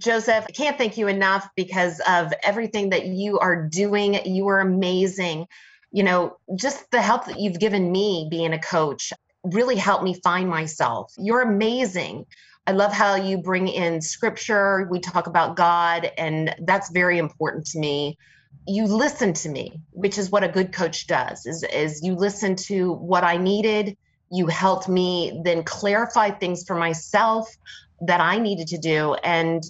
Joseph, I can't thank you enough because of everything that you are doing. You are amazing. You know, just the help that you've given me being a coach really helped me find myself. You're amazing. I love how you bring in scripture. We talk about God, and that's very important to me. You listen to me, which is what a good coach does, is, is you listen to what I needed. You helped me then clarify things for myself that I needed to do and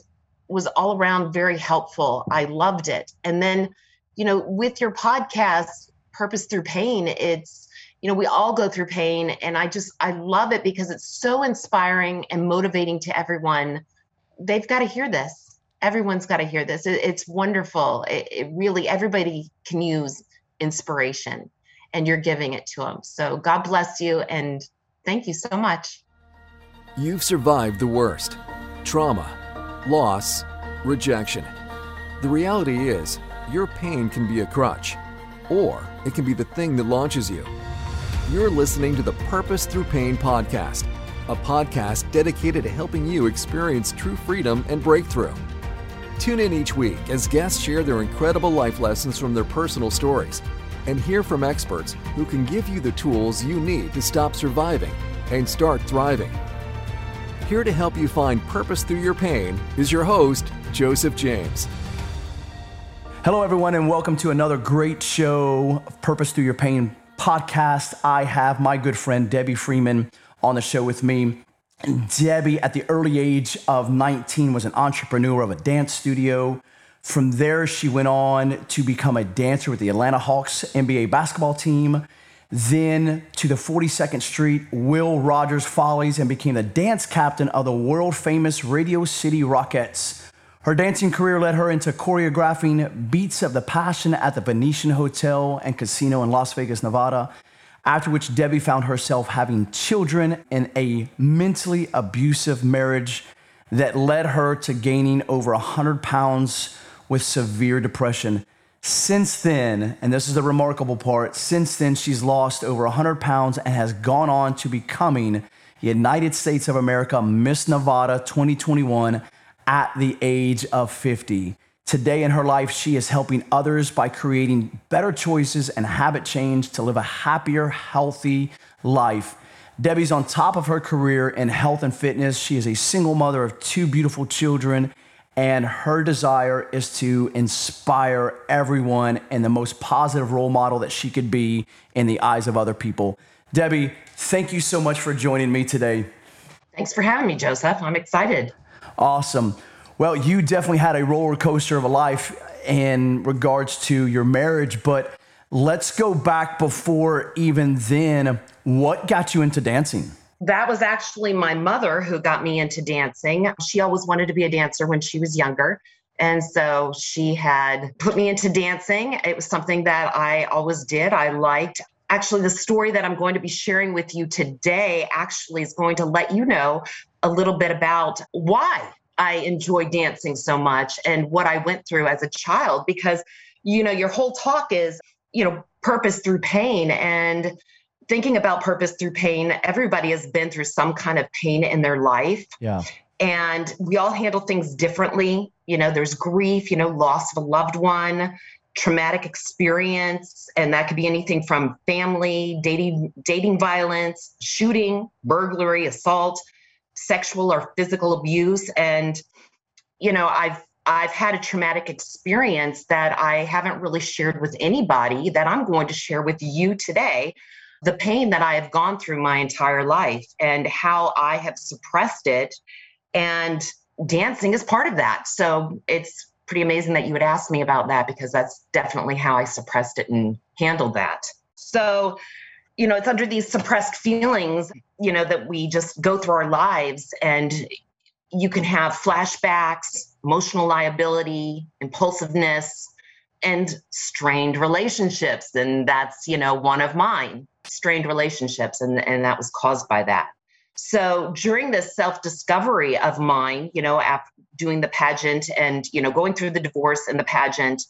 was all around very helpful. I loved it. And then, you know, with your podcast, Purpose Through Pain, it's you know we all go through pain and i just i love it because it's so inspiring and motivating to everyone. They've got to hear this. Everyone's got to hear this. It, it's wonderful. It, it really everybody can use inspiration and you're giving it to them so god bless you and thank you so much. You've survived the worst. Trauma loss rejection the reality is your pain can be a crutch or it can be the thing that launches you you're listening to the Purpose Through Pain podcast, a podcast dedicated to helping you experience true freedom and breakthrough. Tune in each week as guests share their incredible life lessons from their personal stories and hear from experts who can give you the tools you need to stop surviving and start thriving. Here to help you find purpose through your pain is your host, Joseph James. Hello, everyone, and welcome to another great show of Purpose Through Your Pain podcast, I have my good friend Debbie Freeman on the show with me. Debbie, at the early age of 19, was an entrepreneur of a dance studio. From there, she went on to become a dancer with the Atlanta Hawks NBA basketball team, then to the 42nd Street Will Rogers Follies and became the dance captain of the world famous Radio City Rockettes. Her dancing career led her into choreographing Beats of the Passion at the Venetian Hotel and Casino in Las Vegas, Nevada. After which, Debbie found herself having children in a mentally abusive marriage that led her to gaining over 100 pounds with severe depression. Since then, and this is the remarkable part, since then, she's lost over 100 pounds and has gone on to becoming United States of America Miss Nevada 2021 at the age of 50. Today in her life, she is helping others by creating better choices and habit change to live a happier, healthy life. Debbie's on top of her career in health and fitness. She is a single mother of two beautiful children, and her desire is to inspire everyone in the most positive role model that she could be in the eyes of other people. Debbie, thank you so much for joining me today. Thanks for having me, Joseph. I'm excited. Awesome. Well, you definitely had a roller coaster of a life in regards to your marriage, but let's go back before even then. What got you into dancing? That was actually my mother who got me into dancing. She always wanted to be a dancer when she was younger. And so she had put me into dancing. It was something that I always did. I liked. Actually, the story that I'm going to be sharing with you today actually is going to let you know a little bit about why I enjoy dancing so much and what I went through as a child because you know your whole talk is you know purpose through pain and thinking about purpose through pain everybody has been through some kind of pain in their life. Yeah. And we all handle things differently. You know there's grief you know loss of a loved one traumatic experience and that could be anything from family dating dating violence shooting burglary assault sexual or physical abuse. And you know i've i've had a traumatic experience that i haven't really shared with anybody that i'm going to share with you today the pain that i have gone through my entire life and how i have suppressed it. And dancing is part of that. So it's pretty amazing that you would ask me about that because that's definitely how i suppressed it and handled that. So you know, it's under these suppressed feelings, you know, that we just go through our lives and you can have flashbacks, emotional liability, impulsiveness, and strained relationships. And that's, you know, one of mine, strained relationships. And, and that was caused by that. So during this self discovery of mine, you know, after doing the pageant and, you know, going through the divorce and the pageant,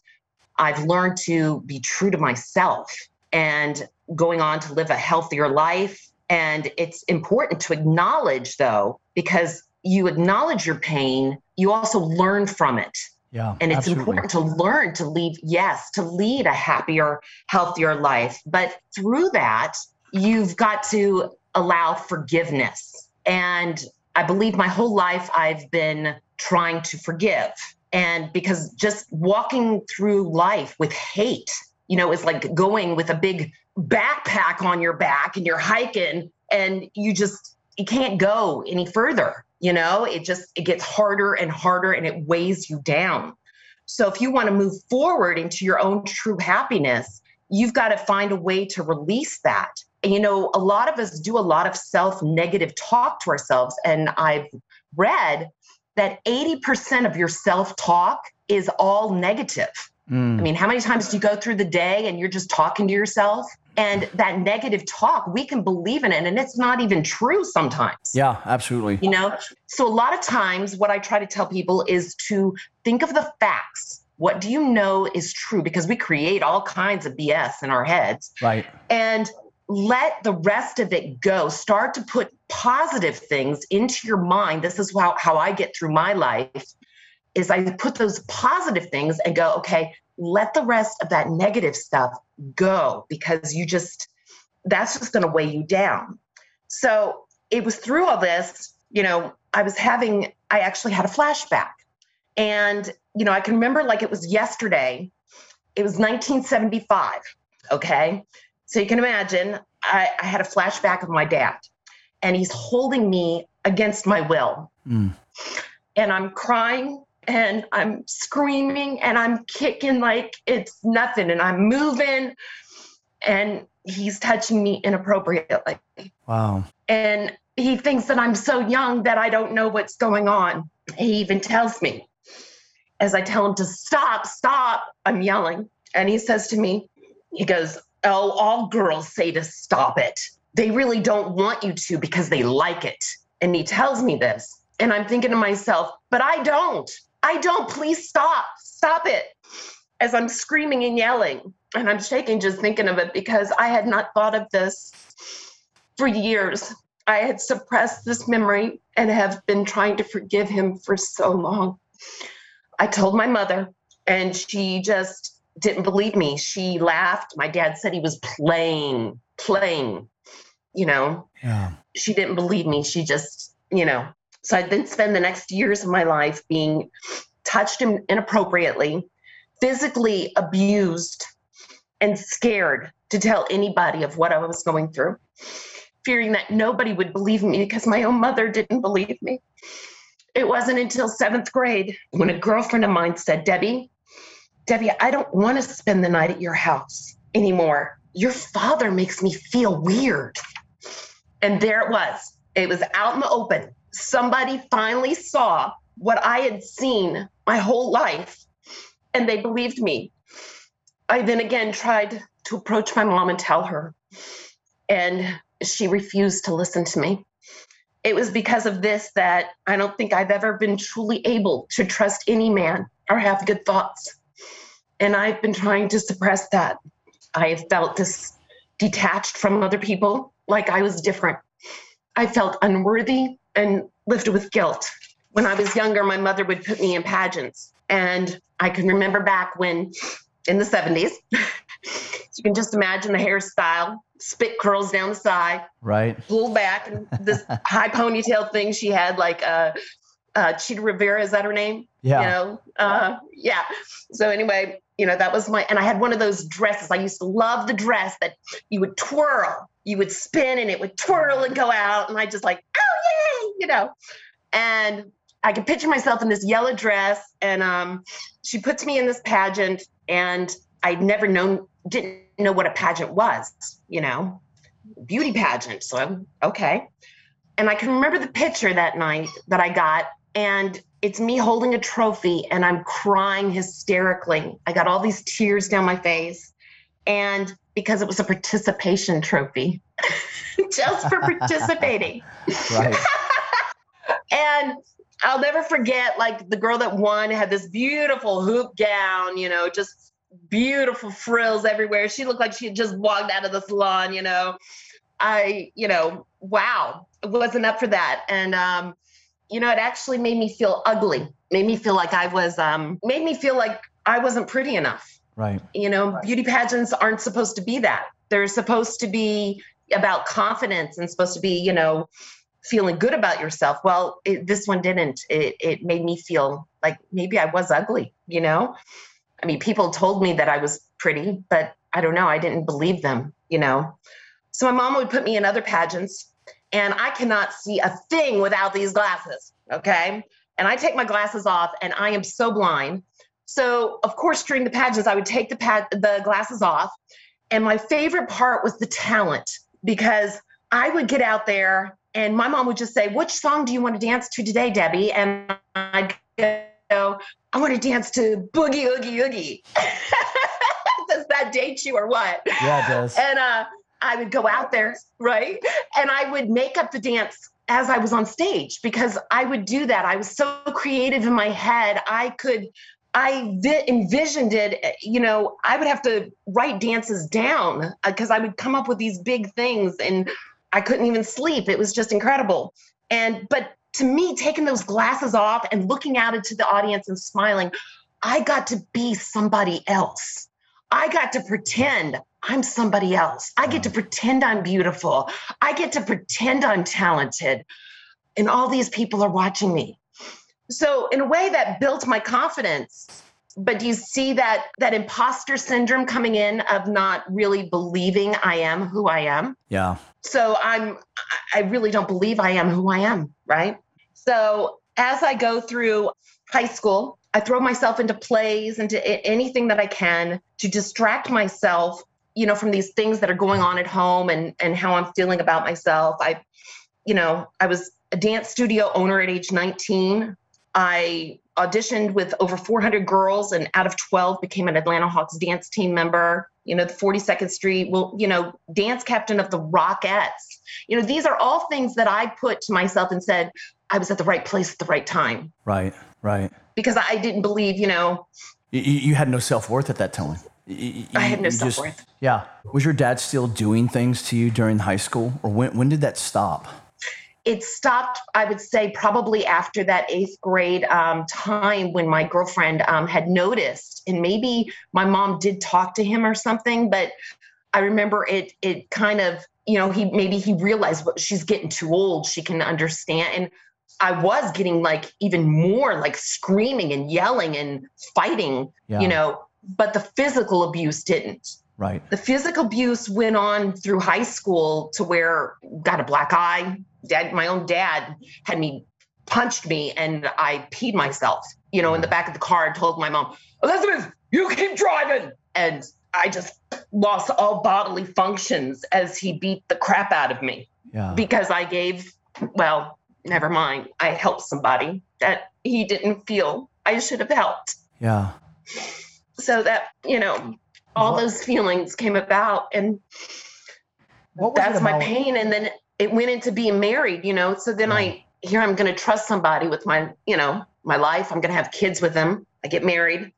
I've learned to be true to myself and going on to live a healthier life. And it's important to acknowledge, though, because you acknowledge your pain, you also learn from it. Yeah. And it's absolutely. important to learn to lead, yes, to lead a happier, healthier life. But through that, you've got to allow forgiveness. And I believe my whole life I've been trying to forgive. And because just walking through life with hate, you know, is like going with a big backpack on your back and you're hiking and you just you can't go any further you know it just it gets harder and harder and it weighs you down so if you want to move forward into your own true happiness you've got to find a way to release that and, you know a lot of us do a lot of self negative talk to ourselves and i've read that 80% of your self talk is all negative Mm. I mean, how many times do you go through the day and you're just talking to yourself? And that negative talk, we can believe in it, and it's not even true sometimes. Yeah, absolutely. You know, so a lot of times, what I try to tell people is to think of the facts. What do you know is true? Because we create all kinds of BS in our heads. Right. And let the rest of it go. Start to put positive things into your mind. This is how, how I get through my life is I put those positive things and go, okay, let the rest of that negative stuff go because you just that's just going to weigh you down. So it was through all this, you know, I was having I actually had a flashback. And you know, I can remember like it was yesterday. It was 1975. Okay. So you can imagine I, I had a flashback of my dad and he's holding me against my will. Mm. And I'm crying and I'm screaming and I'm kicking like it's nothing and I'm moving and he's touching me inappropriately. Wow. And he thinks that I'm so young that I don't know what's going on. He even tells me, as I tell him to stop, stop, I'm yelling. And he says to me, he goes, Oh, all girls say to stop it. They really don't want you to because they like it. And he tells me this. And I'm thinking to myself, but I don't. I don't. Please stop. Stop it. As I'm screaming and yelling. And I'm shaking just thinking of it because I had not thought of this for years. I had suppressed this memory and have been trying to forgive him for so long. I told my mother, and she just didn't believe me. She laughed. My dad said he was playing, playing, you know. Yeah. She didn't believe me. She just, you know. So I then spend the next years of my life being touched inappropriately, physically abused, and scared to tell anybody of what I was going through, fearing that nobody would believe me because my own mother didn't believe me. It wasn't until seventh grade when a girlfriend of mine said, Debbie, Debbie, I don't want to spend the night at your house anymore. Your father makes me feel weird. And there it was. It was out in the open. Somebody finally saw what I had seen my whole life, and they believed me. I then again tried to approach my mom and tell her, and she refused to listen to me. It was because of this that I don't think I've ever been truly able to trust any man or have good thoughts. And I've been trying to suppress that. I have felt this detached from other people, like I was different. I felt unworthy and lived with guilt. When I was younger, my mother would put me in pageants. And I can remember back when in the 70s, you can just imagine the hairstyle, spit curls down the side, Right. pulled back, and this high ponytail thing she had, like uh, uh, Chita Rivera, is that her name? Yeah. You know, uh, yeah. So anyway, you know, that was my, and I had one of those dresses. I used to love the dress that you would twirl, you would spin and it would twirl and go out. And I just like, yay, you know. And I could picture myself in this yellow dress. And um, she puts me in this pageant. And I'd never known, didn't know what a pageant was, you know, beauty pageant. So I'm okay. And I can remember the picture that night that I got. And it's me holding a trophy and I'm crying hysterically. I got all these tears down my face. And because it was a participation trophy, just for participating. Right. And I'll never forget, like, the girl that won had this beautiful hoop gown, you know, just beautiful frills everywhere. She looked like she had just walked out of the salon, you know. I, you know, wow, wasn't up for that. And, um, you know, it actually made me feel ugly made me feel like I was, um, made me feel like I wasn't pretty enough. Right. You know, beauty pageants aren't supposed to be that. They're supposed to be about confidence and supposed to be, you know, feeling good about yourself. Well, it, this one didn't. It, it made me feel like maybe I was ugly, you know? I mean, people told me that I was pretty, but I don't know. I didn't believe them, you know? So my mom would put me in other pageants, and I cannot see a thing without these glasses, okay? And I take my glasses off, and I am so blind. So, of course, during the pageants, I would take the, pad- the glasses off. And my favorite part was the talent because I would get out there and my mom would just say, Which song do you want to dance to today, Debbie? And I'd go, I want to dance to Boogie Oogie Oogie. does that date you or what? Yeah, it does. And uh, I would go out there, right? And I would make up the dance as I was on stage because I would do that. I was so creative in my head. I could, I vi- envisioned it, you know, I would have to write dances down because uh, I would come up with these big things and I couldn't even sleep. It was just incredible. And, but to me, taking those glasses off and looking out into the audience and smiling, I got to be somebody else. I got to pretend I'm somebody else. I get to pretend I'm beautiful. I get to pretend I'm talented. And all these people are watching me. So, in a way, that built my confidence. But do you see that that imposter syndrome coming in of not really believing I am who I am? Yeah. So I'm I really don't believe I am who I am, right? So as I go through high school, I throw myself into plays, into anything that I can to distract myself, you know, from these things that are going on at home and and how I'm feeling about myself. I, you know, I was a dance studio owner at age 19. I auditioned with over 400 girls and out of 12 became an Atlanta Hawks dance team member. You know, the 42nd Street, well, you know, dance captain of the Rockettes. You know, these are all things that I put to myself and said, I was at the right place at the right time. Right, right. Because I didn't believe, you know. You, you had no self worth at that time. You, I had no self worth. Yeah. Was your dad still doing things to you during high school, or when when did that stop? It stopped i would say probably after that eighth grade um, time when my girlfriend um, had noticed and maybe my mom did talk to him or something but i remember it it kind of you know he maybe he realized well, she's getting too old she can understand and i was getting like even more like screaming and yelling and fighting yeah. you know but the physical abuse didn't Right. The physical abuse went on through high school to where got a black eye. Dad, my own dad had me punched me and I peed myself, you know, in the back of the car and told my mom, Elizabeth, you keep driving. And I just lost all bodily functions as he beat the crap out of me. Yeah. Because I gave, well, never mind. I helped somebody that he didn't feel I should have helped. Yeah. So that, you know, all what? those feelings came about and that's my pain and then it went into being married you know so then i mm. here i'm going to trust somebody with my you know my life. I'm going to have kids with him i get married.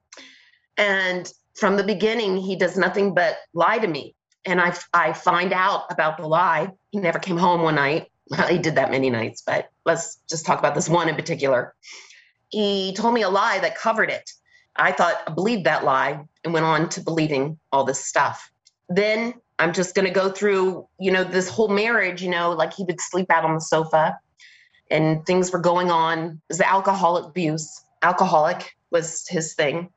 And from the beginning he does nothing but lie to me. And i i find out about the lie. He never came home one night. He did that many nights but let's just talk about this one in particular. He told me a lie that covered it. I thought I believed that lie and went on to believing all this stuff. Then I'm just going to go through, you know, this whole marriage, you know, like he would sleep out on the sofa and things were going on. It was the alcoholic abuse. Alcoholic was his thing.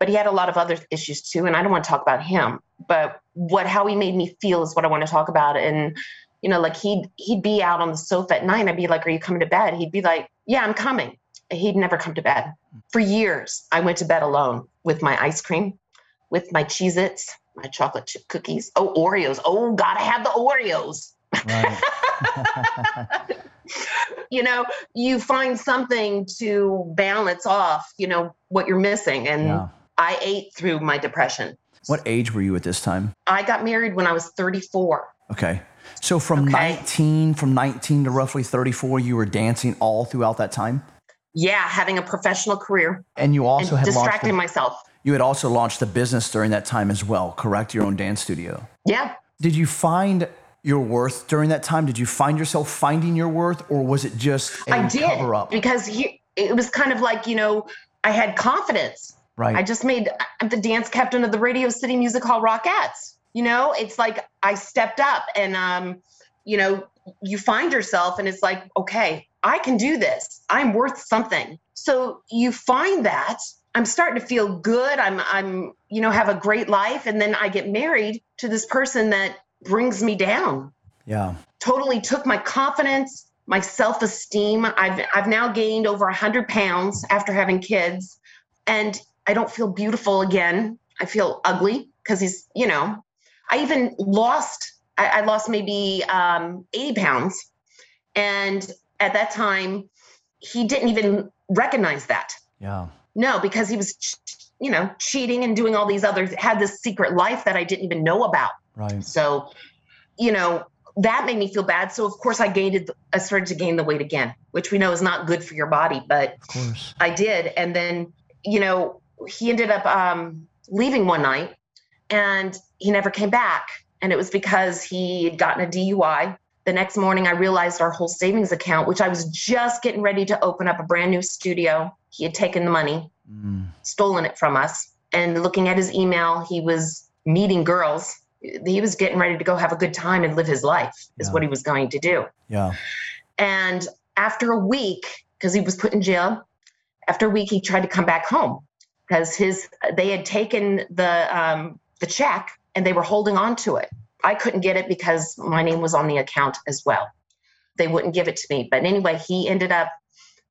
But he had a lot of other issues too. And I don't want to talk about him. But what how he made me feel is what I want to talk about. And, you know, like he'd he'd be out on the sofa at night. I'd be like, Are you coming to bed? He'd be like, Yeah, I'm coming. He'd never come to bed. For years, I went to bed alone with my ice cream, with my Cheez Its, my chocolate chip cookies. Oh, Oreos. Oh, gotta have the Oreos. Right. you know, you find something to balance off, you know, what you're missing. And yeah. I ate through my depression. What age were you at this time? I got married when I was 34. Okay. So from okay. 19 from 19 to roughly 34 you were dancing all throughout that time? yeah, having a professional career. And you also and had distracting myself. You had also launched a business during that time as well, correct? Your own dance studio. Yeah. Did you find your worth during that time? Did you find yourself finding your worth, or was it just a I did, cover up? Because he, it was kind of like, you know, I had confidence. Right. I just made I'm the dance captain of the Radio City Music Hall Rockettes. You know, it's like I stepped up and um, you know, you find yourself and it's like, okay, I can do this. I'm worth something. So you find that I'm starting to feel good. I'm I'm you know have a great life and then I get married to this person that brings me down. Yeah. Totally took my confidence, my self-esteem. I've I've now gained over 100 pounds after having kids and I don't feel beautiful again. I feel ugly because he's, you know, I even lost I, I lost maybe um, 80 pounds. And at that time, he didn't even recognize that. Yeah. No, because he was, you know, cheating and doing all these other, had this secret life that I didn't even know about. Right. So, you know, that made me feel bad. So of course I gained, I started to gain the weight again, which we know is not good for your body, but Of. I did. And then, you know, he ended up um, leaving one night and he never came back. And it was because he had gotten a DUI. The next morning, I realized our whole savings account, which I was just getting ready to open up a brand new studio, he had taken the money, Mm. stolen it from us. And looking at his email, he was meeting girls. He was getting ready to go have a good time and live his life, is Yeah. what he was going to do. Yeah. And after a week, because he was put in jail, after a week he tried to come back home because his they had taken the um, the check and they were holding on to it. I couldn't get it because my name was on the account as well. They wouldn't give it to me. But anyway, he ended up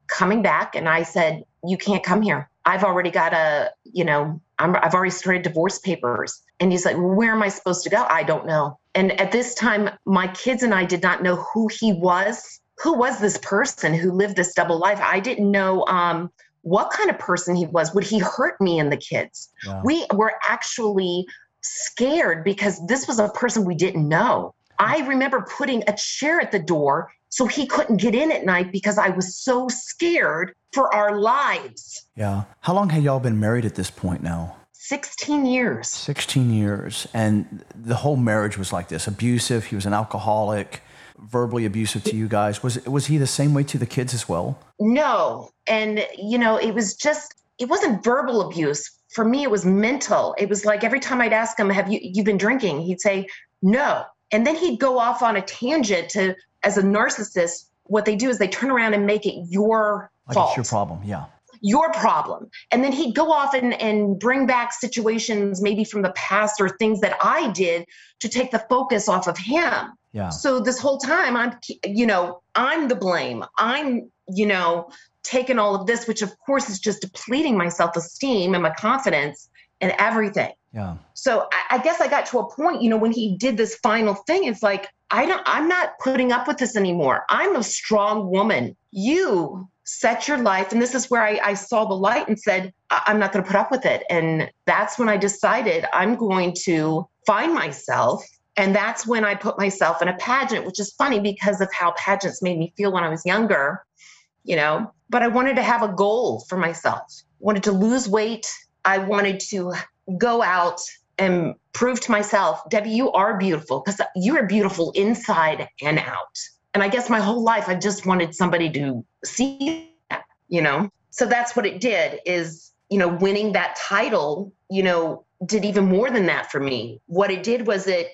coming back, and I said, "You can't come here. I've already got a, you know, I'm, I've already started divorce papers." And he's like, well, "Where am I supposed to go? I don't know." And at this time, my kids and I did not know who he was. Who was this person who lived this double life? I didn't know um, what kind of person he was. Would he hurt me and the kids? Yeah. We were actually scared because this was a person we didn't know. I remember putting a chair at the door so he couldn't get in at night because I was so scared for our lives. yeah. How long had y'all been married at this point now? 16 years. 16 years. And the whole marriage was like this abusive. He was an alcoholic, verbally abusive to you guys. Was, was he the same way to the kids as well? No. And, you know, it was just, it wasn't verbal abuse. For me, it was mental. It was like every time I'd ask him, Have you you've been drinking? He'd say, No. And then he'd go off on a tangent to, as a narcissist, what they do is they turn around and make it your Like fault. it's your problem. Yeah. your problem. And then he'd go off and, and bring back situations maybe from the past or things that I did to take the focus off of him. Yeah. So this whole time I'm you know, I'm the blame. I'm, you know, taking all of this, which of course is just depleting my self-esteem and my confidence and everything. Yeah. So I, I guess I got to a point, you know, when he did this final thing, it's like, I don't, I'm not putting up with this anymore. I'm a strong woman. You set your life. And this is where I, I saw the light and said, I'm not going to put up with it. And that's when I decided I'm going to find myself. And that's when I put myself in a pageant, which is funny because of how pageants made me feel when I was younger, you know. But I wanted to have a goal for myself, wanted to lose weight. I wanted to go out and prove to myself, Debbie, you are beautiful because you are beautiful inside and out. And I guess my whole life, I just wanted somebody to see that, you know? So that's what it did is, you know, winning that title, you know, did even more than that for me. What it did was it,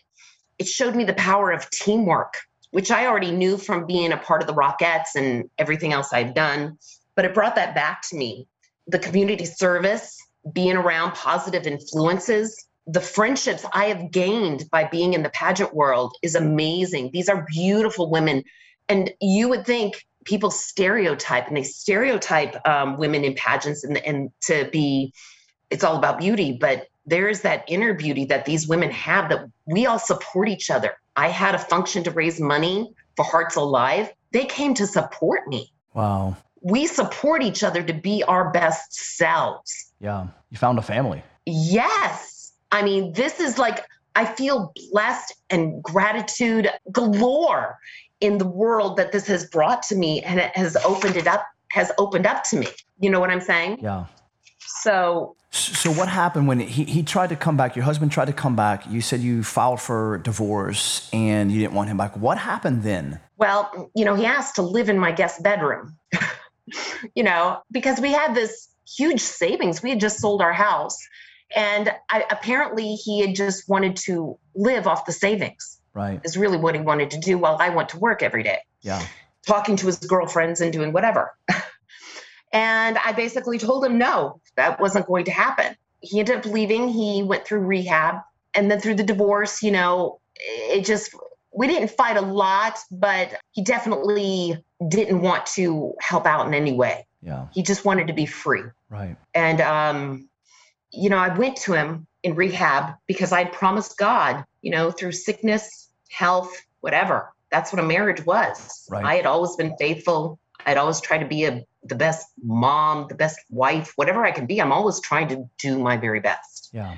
it showed me the power of teamwork, which I already knew from being a part of the Rockettes and everything else I've done. But it brought that back to me. The community service, being around positive influences, the friendships I have gained by being in the pageant world is amazing. These are beautiful women. And you would think people stereotype and they stereotype um, women in pageants and, and to be, it's all about beauty. But there is that inner beauty that these women have that we all support each other. I had a function to raise money for Hearts Alive. They came to support me. Wow. We support each other to be our best selves. Yeah. You found a family. Yes. I mean, this is like, I feel blessed and gratitude galore in the world that this has brought to me and it has opened it up, has opened up to me. You know what I'm saying? Yeah. So, So what happened when he, he tried to come back? Your husband tried to come back. You said you filed for divorce and you didn't want him back. What happened then? well, you know, he asked to live in my guest bedroom. you know, because we had this huge savings. We had just sold our house. And I, apparently he had just wanted to live off the savings. Right. Is really what he wanted to do while I went to work every day. Yeah. Talking to his girlfriends and doing whatever. and I basically told him no, that wasn't going to happen. He ended up leaving. He went through rehab and then through the divorce, you know, it just we didn't fight a lot, but he definitely didn't want to help out in any way. Yeah. He just wanted to be free. Right. And um, you know, I went to him in rehab because I'd promised God, you know, through sickness, health, whatever. That's what a marriage was. Right. I had always been faithful. I'd always tried to be a the best mom, the best wife, whatever I can be. I'm always trying to do my very best. Yeah.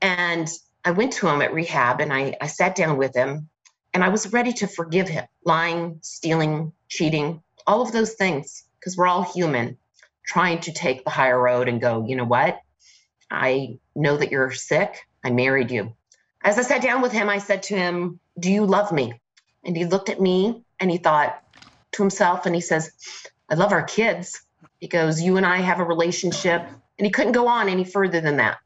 And I went to him at rehab and I, I sat down with him and I was ready to forgive him lying, stealing, cheating, all of those things, because we're all human, trying to take the higher road and go, you know what? I know that you're sick. I married you. As I sat down with him, I said to him, Do you love me? And he looked at me and he thought to himself and he says, I love our kids. He goes, You and I have a relationship. And he couldn't go on any further than that.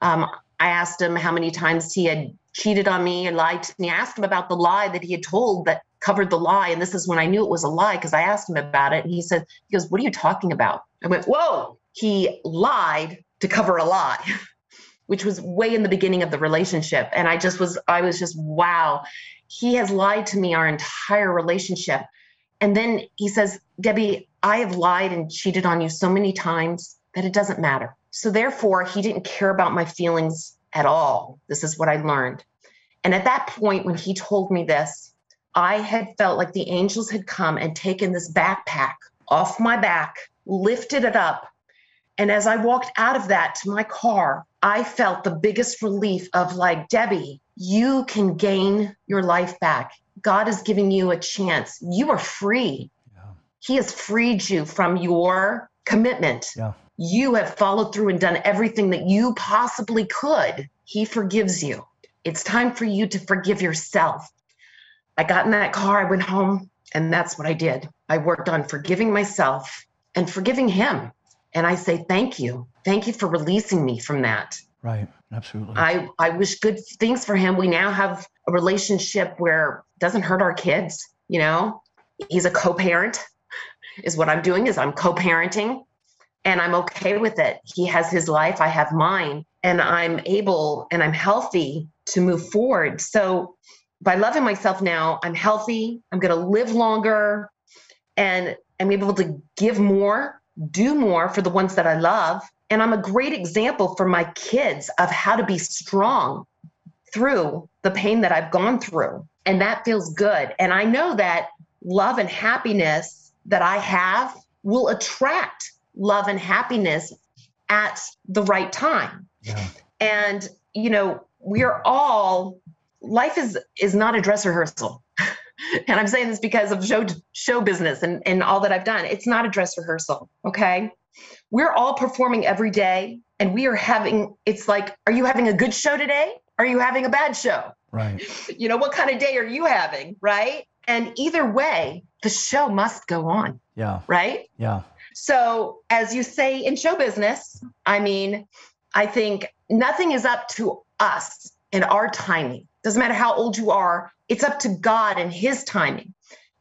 Um, I asked him how many times he had cheated on me and lied me. I asked him about the lie that he had told that covered the lie. And this is when I knew it was a lie because I asked him about it. And he said, he goes, What are you talking about? I went, Whoa, he lied to cover a lie, which was way in the beginning of the relationship. And I just was, I was just, wow, he has lied to me our entire relationship. And then he says, Debbie, I have lied and cheated on you so many times that it doesn't matter. So therefore, he didn't care about my feelings at all. This is what I learned. And at that point, when he told me this, I had felt like the angels had come and taken this backpack off my back, lifted it up. And as I walked out of that to my car, I felt the biggest relief of like, Debbie, you can gain your life back. God is giving you a chance. You are free. Yeah. He has freed you from your commitment. Yeah you have followed through and done everything that you possibly could, He forgives you. It's time for you to forgive yourself. I got in that car, I went home, and that's what I did. I worked on forgiving myself and forgiving Him. And I say, thank you. Thank you for releasing me from that. Right. Absolutely. I, I wish good things for him. We now have a relationship where doesn't hurt our kids, you know? He's a co-parent, is what I'm doing, is I'm co-parenting and I'm okay with it. He has his life, I have mine, and I'm able and I'm healthy to move forward. So by loving myself now, I'm healthy, I'm going to live longer, and I'm able to give more, do more for the ones that I love. And I'm a great example for my kids of how to be strong through the pain that I've gone through. And that feels good. And I know that love and happiness that I have will attract love and happiness at the right time. Yeah. And you know, we're all life is is not a dress rehearsal. and I'm saying this because of show show business and, and all that I've done. It's not a dress rehearsal. Okay. We're all performing every day and we are having it's like, are you having a good show today? Are you having a bad show? Right. You know, what kind of day are you having? Right. And either way, the show must go on. Yeah. Right? Yeah. So, as you say in show business, I mean, I think nothing is up to us in our timing. Doesn't matter how old you are, it's up to God and His timing.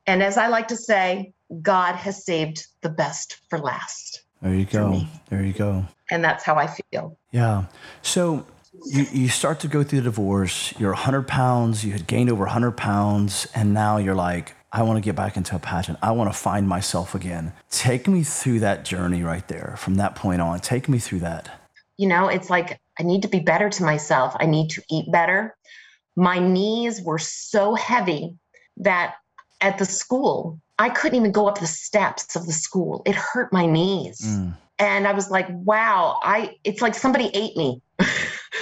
And as I like to say, God has saved the best for last. There you go. There you go. And that's how I feel. Yeah. So you, you start to go through the divorce, you're 100 pounds, you had gained over 100 pounds, and now you're like, I want to get back into a pageant. I want to find myself again. Take me through that journey right there from that point on. Take me through that. You know, it's like I need to be better to myself. I need to eat better. My knees were so heavy that at the school, I couldn't even go up the steps of the school. It hurt my knees. Mm. And I was like, wow, I it's like somebody ate me.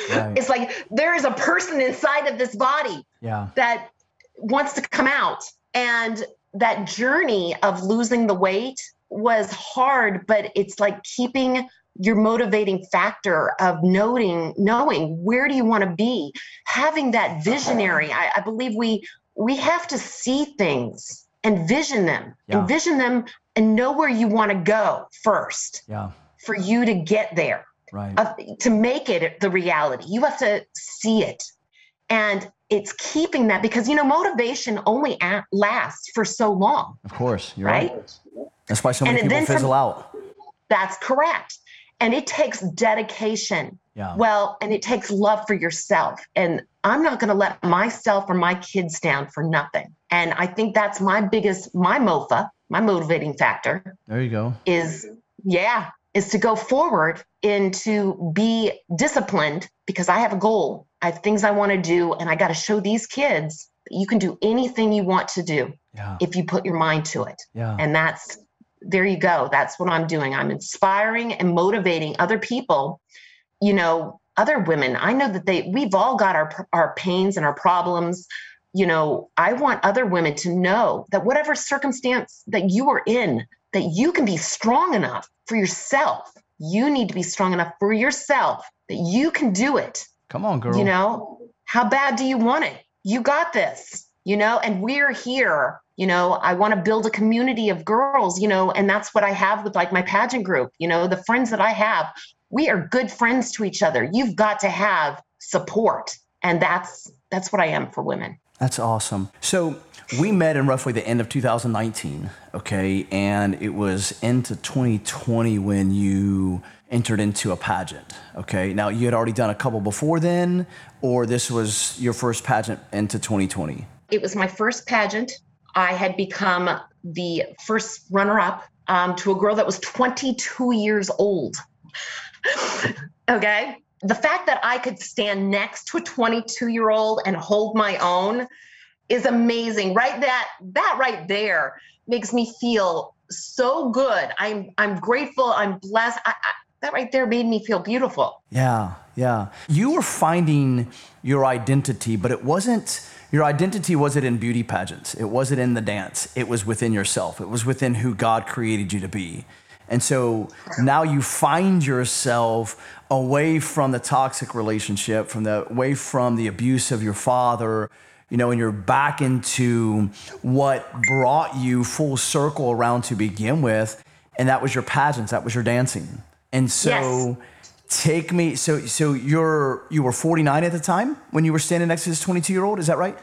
Right. it's like there is a person inside of this body yeah. that wants to come out and that journey of losing the weight was hard, but it's like keeping your motivating factor of noting, knowing where do you want to be, having that visionary. I, I believe we we have to see things and vision them, yeah. envision them and know where you want to go first Yeah. for you to get there Right. to make it the reality. You have to see it. And it's keeping that because, you know, motivation only a- lasts for so long, Of course. You're right. right? That's why so many And people fizzle out. That's correct. And it takes dedication. Yeah. Well, and it takes love for yourself. And I'm not going to let myself or my kids down for nothing. And I think that's my biggest, my MOFA, my motivating factor There you go. is, yeah, is to go forward and to be disciplined because I have a goal. I have things I want to do. And I got to show these kids that you can do anything you want to do Yeah. if you put your mind to it. Yeah. And that's, there you go. That's what I'm doing. I'm inspiring and motivating other people, you know, other women. I know that they, we've all got our, our pains and our problems. You know, I want other women to know that whatever circumstance that you are in, that you can be strong enough for yourself. You need to be strong enough for yourself that you can do it. Come on, girl. You know, how bad do you want it? You got this, you know, and we're here. You know, I want to build a community of girls, you know, and that's what I have with like my pageant group. You know, the friends that I have, we are good friends to each other. You've got to have support. And that's that's what I am for women. That's awesome. So we met in roughly the end of 2019, okay? And it was into 2020 when you entered into a pageant, okay? Now, you had already done a couple before then, or this was your first pageant into 2020? It was my first pageant. I had become the first runner up um, to a girl that was 22 years old. okay. The fact that I could stand next to a 22 year old and hold my own is amazing. Right that that right there makes me feel so good. I'm I'm grateful. I'm blessed. I, I, that right there made me feel beautiful. Yeah, yeah. You were finding your identity, but it wasn't your identity wasn't in beauty pageants. It wasn't in the dance. It was within yourself. It was within who God created you to be. And so now you find yourself away from the toxic relationship, from the away from the abuse of your father, you know, and you're back into what brought you full circle around to begin with, and that was your pageants, that was your dancing. And so Yes. take me so so you're you were 49 at the time when you were standing next to this 22 year old, is that right?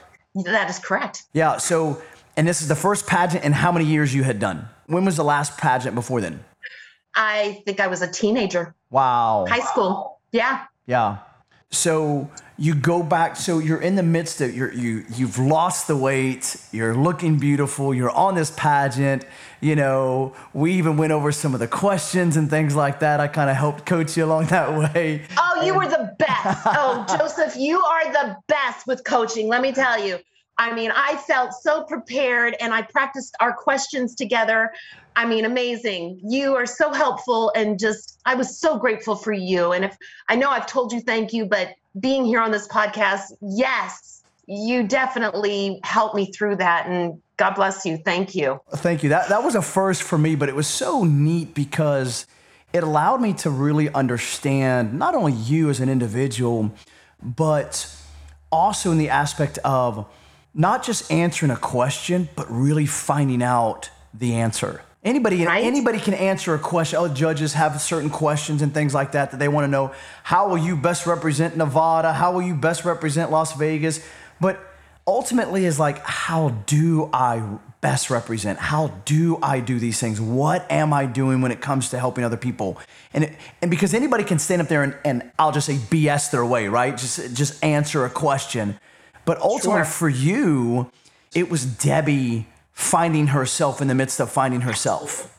That is correct. Yeah, so and this is the first pageant in how many years you had done? When was the last pageant before then? I think I was a teenager, Wow. high school. Yeah. Yeah. So you go back. So you're in the midst of you're, you you've lost the weight. You're looking beautiful. You're on this pageant. You know, we even went over some of the questions and things like that. I kind of helped coach you along that way. Oh, you were the best. Oh, Joseph, you are the best with coaching. Let me tell you. I mean, I felt so prepared and I practiced our questions together. I mean, amazing. You are so helpful and just, I was so grateful for you. And if I know I've told you thank you, but being here on this podcast, yes, you definitely helped me through that. And God bless you. Thank you. Thank you. That that was a first for me, but it was so neat because it allowed me to really understand not only you as an individual, but also in the aspect of not just answering a question, but really finding out the answer. Anybody, Right. anybody can answer a question. Oh, judges have certain questions and things like that that they want to know. How will you best represent Nevada? How will you best represent Las Vegas? But ultimately, is like, how do I best represent? How do I do these things? What am I doing when it comes to helping other people? And it, and because anybody can stand up there and, and I'll just say BS their way, right? Just just answer a question. But ultimately, Sure. for you, it was Debbie finding herself in the midst of finding herself.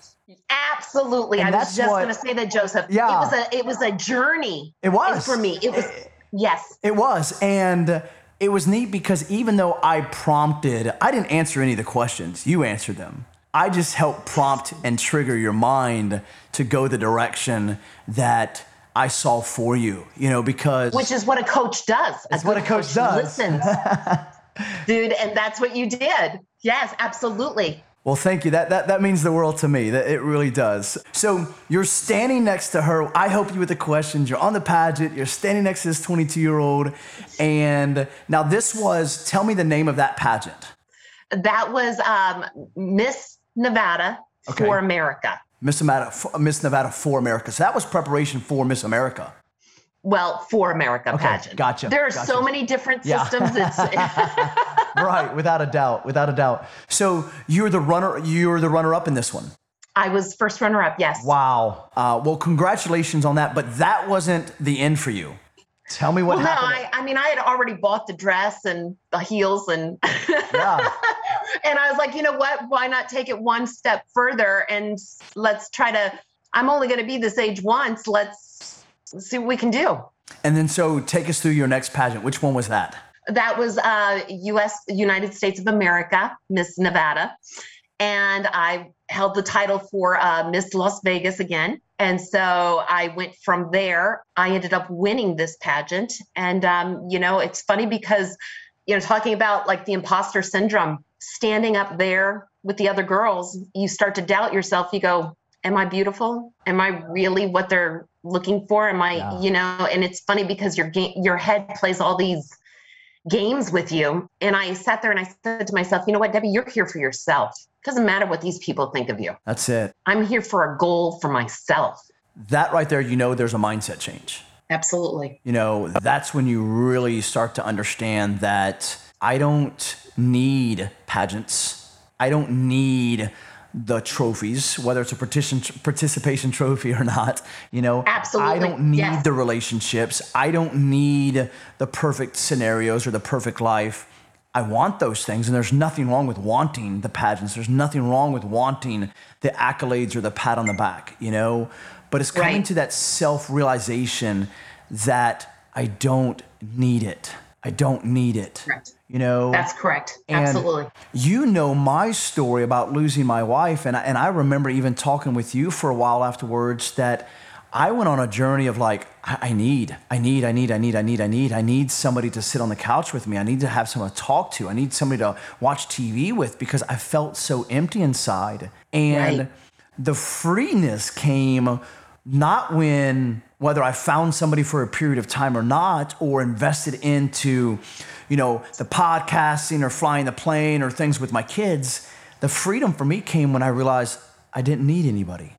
Absolutely. And I that's was just going to say that, Joseph. Yeah. It was a it was a journey. It was. for me. It was yes. It was. And it was neat because even though I prompted, I didn't answer any of the questions. You answered them. I just helped prompt and trigger your mind to go the direction that I saw for you, you know, because Which is what a coach does. It's a what a coach does. Listens. Dude, and that's what you did. Yes, absolutely. Well, thank you. That, that that means the world to me. That it really does. So you're standing next to her. I help you with the questions. You're on the pageant. You're standing next to this 22 year old. And now this was. Tell me the name of that pageant. That was um, Miss Nevada okay. for America. Miss Nevada, Miss Nevada for America. So that was preparation for Miss America. Well, for America okay, pageant. Gotcha. There are gotcha. so many different systems. Yeah. right, without a doubt, without a doubt. So you're the runner. You're the runner-up in this one. I was first runner-up. Yes. Wow. Uh, well, congratulations on that. But that wasn't the end for you. Tell me what well, happened. No, I, I mean, I had already bought the dress and the heels, and yeah. and I was like, you know what? Why not take it one step further and let's try to. I'm only going to be this age once. Let's see what we can do. And then, so take us through your next pageant. Which one was that? That was uh, U.S. United States of America, Miss Nevada, and I held the title for uh, Miss Las Vegas again. And so I went from there. I ended up winning this pageant. And, um, you know, it's funny because, you know, talking about like the imposter syndrome, standing up there with the other girls, you start to doubt yourself. You go, Am I beautiful? Am I really what they're looking for? Am I, yeah. you know, and it's funny because your game, your head plays all these games with you. And I sat there and I said to myself, you know what, Debbie, you're here for yourself. Doesn't matter what these people think of you. That's it. I'm here for a goal for myself. That right there, you know, there's a mindset change. Absolutely. You know, that's when you really start to understand that I don't need pageants. I don't need the trophies, whether it's a participation trophy or not. You know, absolutely. I don't need yes. the relationships. I don't need the perfect scenarios or the perfect life. I want those things, and there's nothing wrong with wanting the pageants. There's nothing wrong with wanting the accolades or the pat on the back, you know. But it's coming right. to that self realization that I don't need it. I don't need it. Correct. You know, that's correct. Absolutely. You know my story about losing my wife, and I, and I remember even talking with you for a while afterwards that I went on a journey of like, I, need, I need, I need, I need, I need, I need, I need somebody to sit on the couch with me. I need to have someone to talk to. I need somebody to watch TV with because I felt so empty inside. And right. the freeness came not when whether I found somebody for a period of time or not, or invested into, you know, the podcasting or flying the plane or things with my kids. The freedom for me came when I realized I didn't need anybody.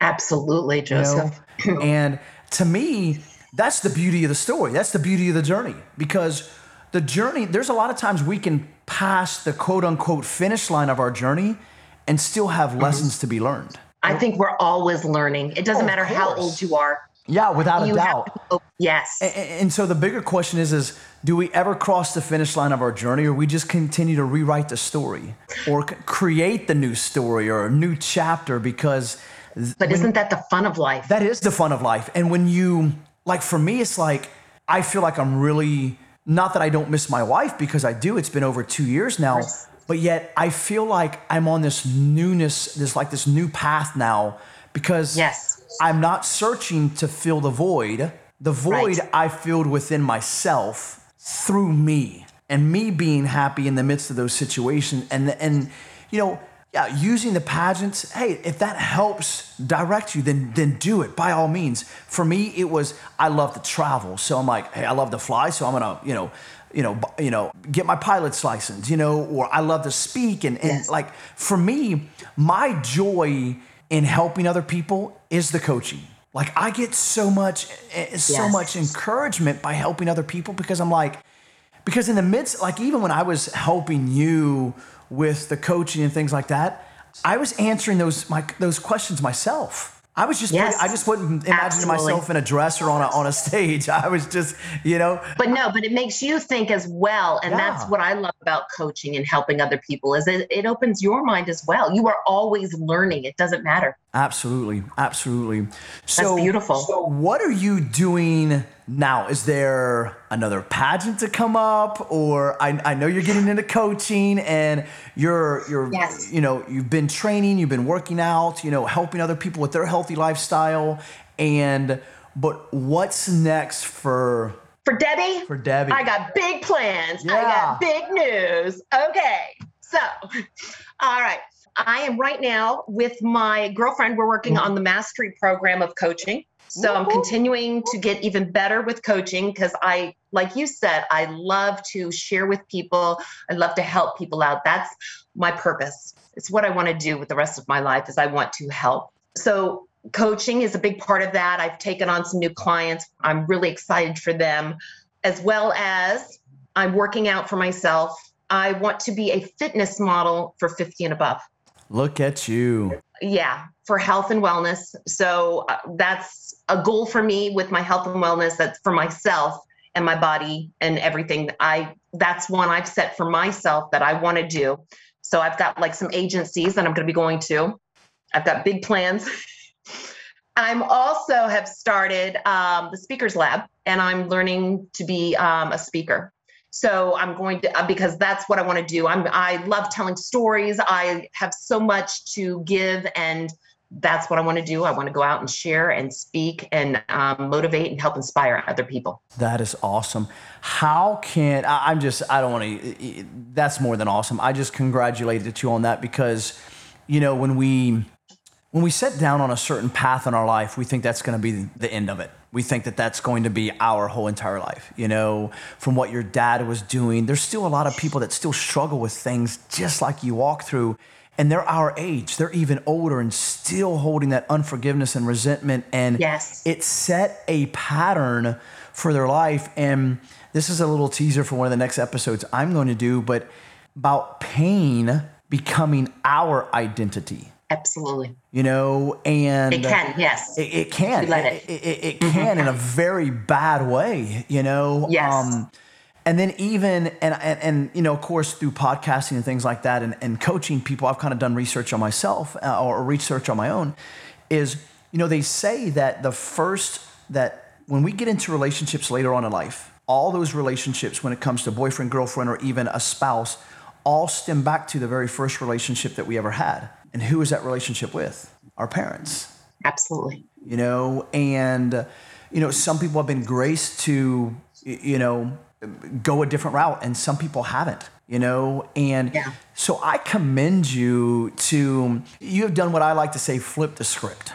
Absolutely, Joseph. You know? and to me, that's the beauty of the story. That's the beauty of the journey because the journey, there's a lot of times we can pass the quote unquote finish line of our journey and still have mm-hmm. lessons to be learned. I think we're always learning. It doesn't oh, matter how old you are. Yeah, without you a doubt. To, yes. And, and, so the bigger question is: is do we ever cross the finish line of our journey, or we just continue to rewrite the story, or create the new story or a new chapter? Because but isn't that the fun of life? That is the fun of life. And when you, like, for me, it's like, I feel like I'm really, not that I don't miss my wife because I do. It's been over two years now. But yet I feel like I'm on this newness, this like this new path now because yes. I'm not searching to fill the void. The void right. I filled within myself through me and me being happy in the midst of those situations. And, and, you know, yeah, using the pageants, hey, if that helps direct you, then then do it by all means. For me, it was I love to travel, so I'm like, hey, I love to fly, so I'm gonna, you know, you know, you know, get my pilot's license, you know, or I love to speak, and and yes. like for me, my joy in helping other people is the coaching. Like I get so much, eh, so yes. much encouragement by helping other people because I'm like, because in the midst, like even when I was helping you with the coaching and things like that, I was answering those my those questions myself. I was just yes, I just wouldn't imagine myself in a dress or on a on a stage. I was just, you know. But no, but it makes you think as well. And yeah. that's what I love about coaching and helping other people is it, it opens your mind as well. You are always learning. It doesn't matter. Absolutely. Absolutely. So that's beautiful. So what are you doing now? Is there another pageant to come up? Or I, I know you're getting into coaching and you're you're yes. you know, you've been training, you've been working out, you know, helping other people with their healthy lifestyle. And but what's next for for Debbie? For Debbie. I got big plans. Yeah. I got big news. Okay. So, all right I am right now with my girlfriend. We're working on the mastery program of coaching. So I'm continuing to get even better with coaching because I, like you said, I love to share with people. I love to help people out. That's my purpose. It's what I want to do with the rest of my life is I want to help. So coaching is a big part of that. I've taken on some new clients. I'm really excited for them, as well as I'm working out for myself. I want to be a fitness model for 50 and above. Look at you. Yeah, for health and wellness. So uh, that's a goal for me with my health and wellness. That's for myself and my body and everything. I that's one I've set for myself that I want to do. So I've got like some agencies that I'm going to be going to. I've got big plans. I'm also have started um, the Speakers Lab, and I'm learning to be um, a speaker. So I'm going to uh, because that's what I want to do. I'm I love telling stories. I have so much to give, and that's what I want to do. I want to go out and share and speak and um, motivate and help inspire other people. That is awesome. How can I, I'm just I don't want to. That's more than awesome. I just congratulated you on that because, you know, when we when we set down on a certain path in our life, we think that's going to be the end of it. We think that that's going to be our whole entire life. You know, from what your dad was doing, there's still a lot of people that still struggle with things just like you walk through. And they're our age, they're even older and still holding that unforgiveness and resentment. And yes. it set a pattern for their life. And this is a little teaser for one of the next episodes I'm going to do, but about pain becoming our identity Absolutely. You know, and it can, yes. It, it can. let it. It, it, it mm-hmm. can in a very bad way, you know? Yes. Um, and then even and, and, and you know of course through podcasting and things like that and, and coaching people i've kind of done research on myself uh, or research on my own is you know they say that the first that when we get into relationships later on in life all those relationships when it comes to boyfriend girlfriend or even a spouse all stem back to the very first relationship that we ever had and who is that relationship with? Our parents. Absolutely. You know, and, you know, some people have been graced to, you know, go a different route and some people haven't you know and yeah. so i commend you to you have done what i like to say flip the script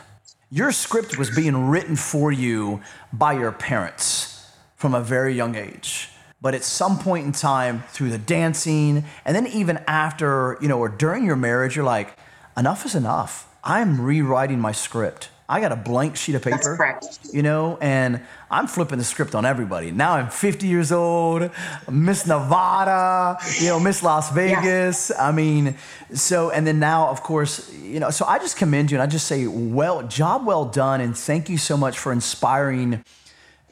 your script was being written for you by your parents from a very young age but at some point in time through the dancing and then even after you know or during your marriage you're like enough is enough. I'm rewriting my script. I got a blank sheet of paper. You know, and I'm flipping the script on everybody. Now I'm 50 years old, Miss Nevada, you know, Miss Las Vegas. Yeah. I mean, so, and then now, of course, you know, so I just commend you and I just say, well, job well done. And thank you so much for inspiring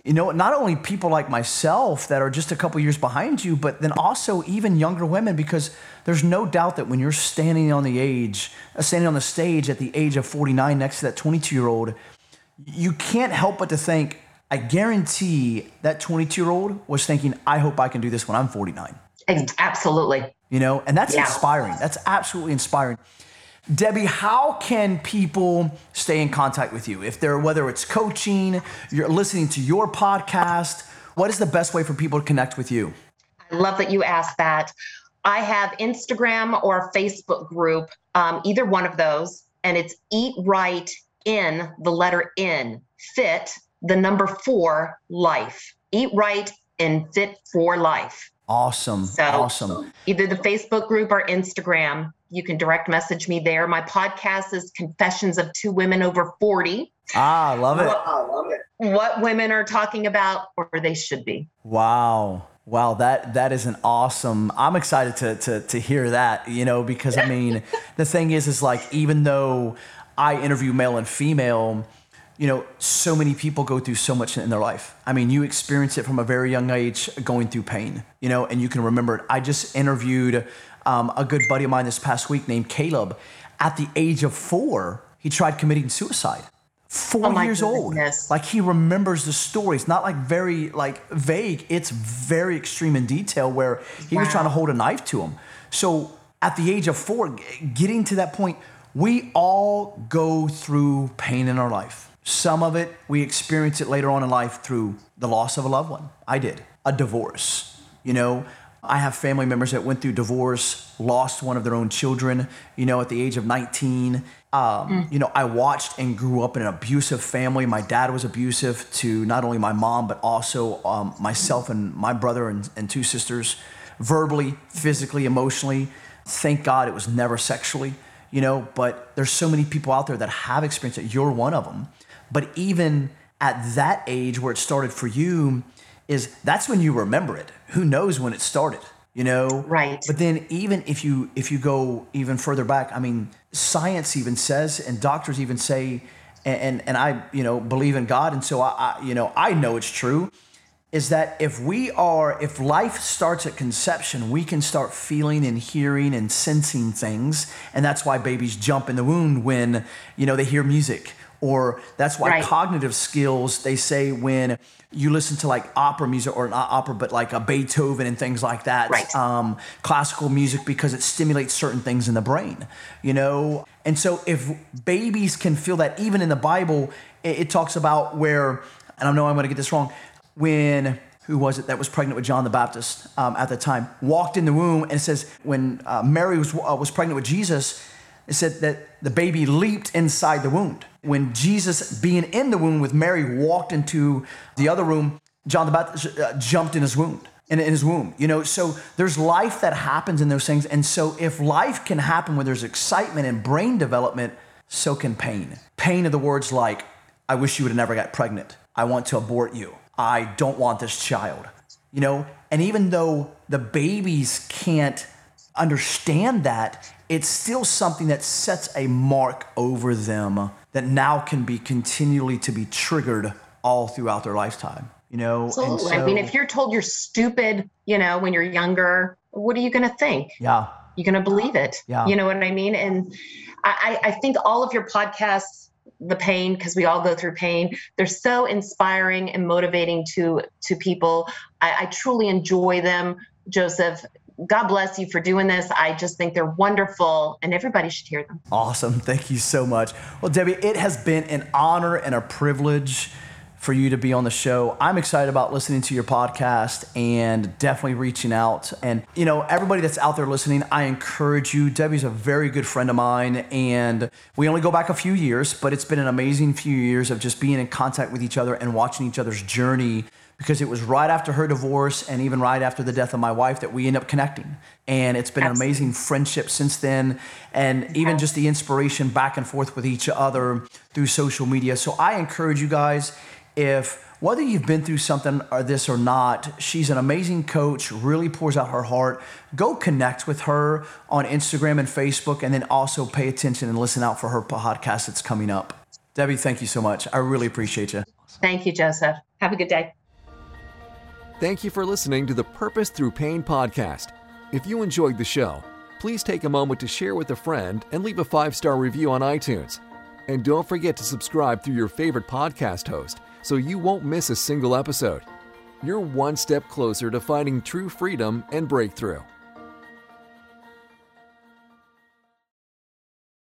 you know, not only people like myself that are just a couple years behind you, but then also even younger women, because there's no doubt that when you're standing on the age, uh, standing on the stage at the age of 49 next to that 22 year old, you can't help but to think, I guarantee that 22 year old was thinking, I hope I can do this when I'm 49. Absolutely. You know, and that's yeah. inspiring. That's absolutely inspiring. Debbie, how can people stay in contact with you? If they're whether it's coaching, you're listening to your podcast, what is the best way for people to connect with you? I love that you asked that. I have Instagram or Facebook group, um, either one of those, and it's Eat Right in the letter in fit the number four life. Eat Right and Fit for Life. Awesome. So awesome. Either the Facebook group or Instagram. You can direct message me there. My podcast is Confessions of Two Women Over 40. Ah, love it. What, love it. What women are talking about or they should be. Wow. Wow, that that is an awesome. I'm excited to to to hear that, you know, because I mean, the thing is is like even though I interview male and female, you know, so many people go through so much in their life. I mean, you experience it from a very young age going through pain, you know, and you can remember it. I just interviewed um, a good buddy of mine this past week named Caleb. At the age of four, he tried committing suicide. Four oh years goodness. old. Like he remembers the story. It's not like very like vague. It's very extreme in detail where he wow. was trying to hold a knife to him. So at the age of four, getting to that point, we all go through pain in our life. Some of it we experience it later on in life through the loss of a loved one. I did a divorce. You know, I have family members that went through divorce, lost one of their own children, you know, at the age of 19. Um, mm. You know, I watched and grew up in an abusive family. My dad was abusive to not only my mom, but also um, myself and my brother and, and two sisters, verbally, physically, emotionally. Thank God it was never sexually, you know, but there's so many people out there that have experienced it. You're one of them. But even at that age where it started for you, is that's when you remember it. Who knows when it started? You know, right? But then even if you if you go even further back, I mean, science even says, and doctors even say, and and, and I you know believe in God, and so I, I you know I know it's true is that if we are, if life starts at conception, we can start feeling and hearing and sensing things. And that's why babies jump in the womb when, you know, they hear music. Or that's why right. cognitive skills, they say when you listen to like opera music or not opera, but like a Beethoven and things like that, right. um, classical music, because it stimulates certain things in the brain, you know? And so if babies can feel that, even in the Bible, it, it talks about where, and I know I'm going to get this wrong, when who was it that was pregnant with John the Baptist um, at the time walked in the womb and it says when uh, Mary was, uh, was pregnant with Jesus, it said that the baby leaped inside the womb. When Jesus, being in the womb with Mary, walked into the other room, John the Baptist uh, jumped in his womb. In, in his womb, you know, so there's life that happens in those things. And so, if life can happen when there's excitement and brain development, so can pain. Pain of the words like, I wish you would have never got pregnant. I want to abort you. I don't want this child. You know, and even though the babies can't understand that, it's still something that sets a mark over them that now can be continually to be triggered all throughout their lifetime. You know, absolutely. So, I mean, if you're told you're stupid, you know, when you're younger, what are you going to think? Yeah, you're going to believe it. Yeah, you know what I mean. And I, I think all of your podcasts the pain because we all go through pain they're so inspiring and motivating to to people I, I, truly enjoy them joseph god bless you for doing this i just think they're wonderful and everybody should hear them awesome thank you so much well debbie it has been an honor and a privilege for you to be on the show. I'm excited about listening to your podcast and definitely reaching out. And, you know, everybody that's out there listening, I encourage you. Debbie's a very good friend of mine, and we only go back a few years, but it's been an amazing few years of just being in contact with each other and watching each other's journey because it was right after her divorce and even right after the death of my wife that we ended up connecting. And it's been Absolutely. an amazing friendship since then. And even just the inspiration back and forth with each other through social media. So I encourage you guys if whether you've been through something or this or not, she's an amazing coach, really pours out her heart. Go connect with her on Instagram and Facebook, and then also pay attention and listen out for her podcast that's coming up. Debbie, thank you so much. I really appreciate you. Thank you, Joseph. Have a good day. Thank you for listening to the Purpose Through Pain podcast. If you enjoyed the show, please take a moment to share with a friend and leave a five star review on iTunes. And don't forget to subscribe through your favorite podcast host so you won't miss a single episode. You're one step closer to finding true freedom and breakthrough.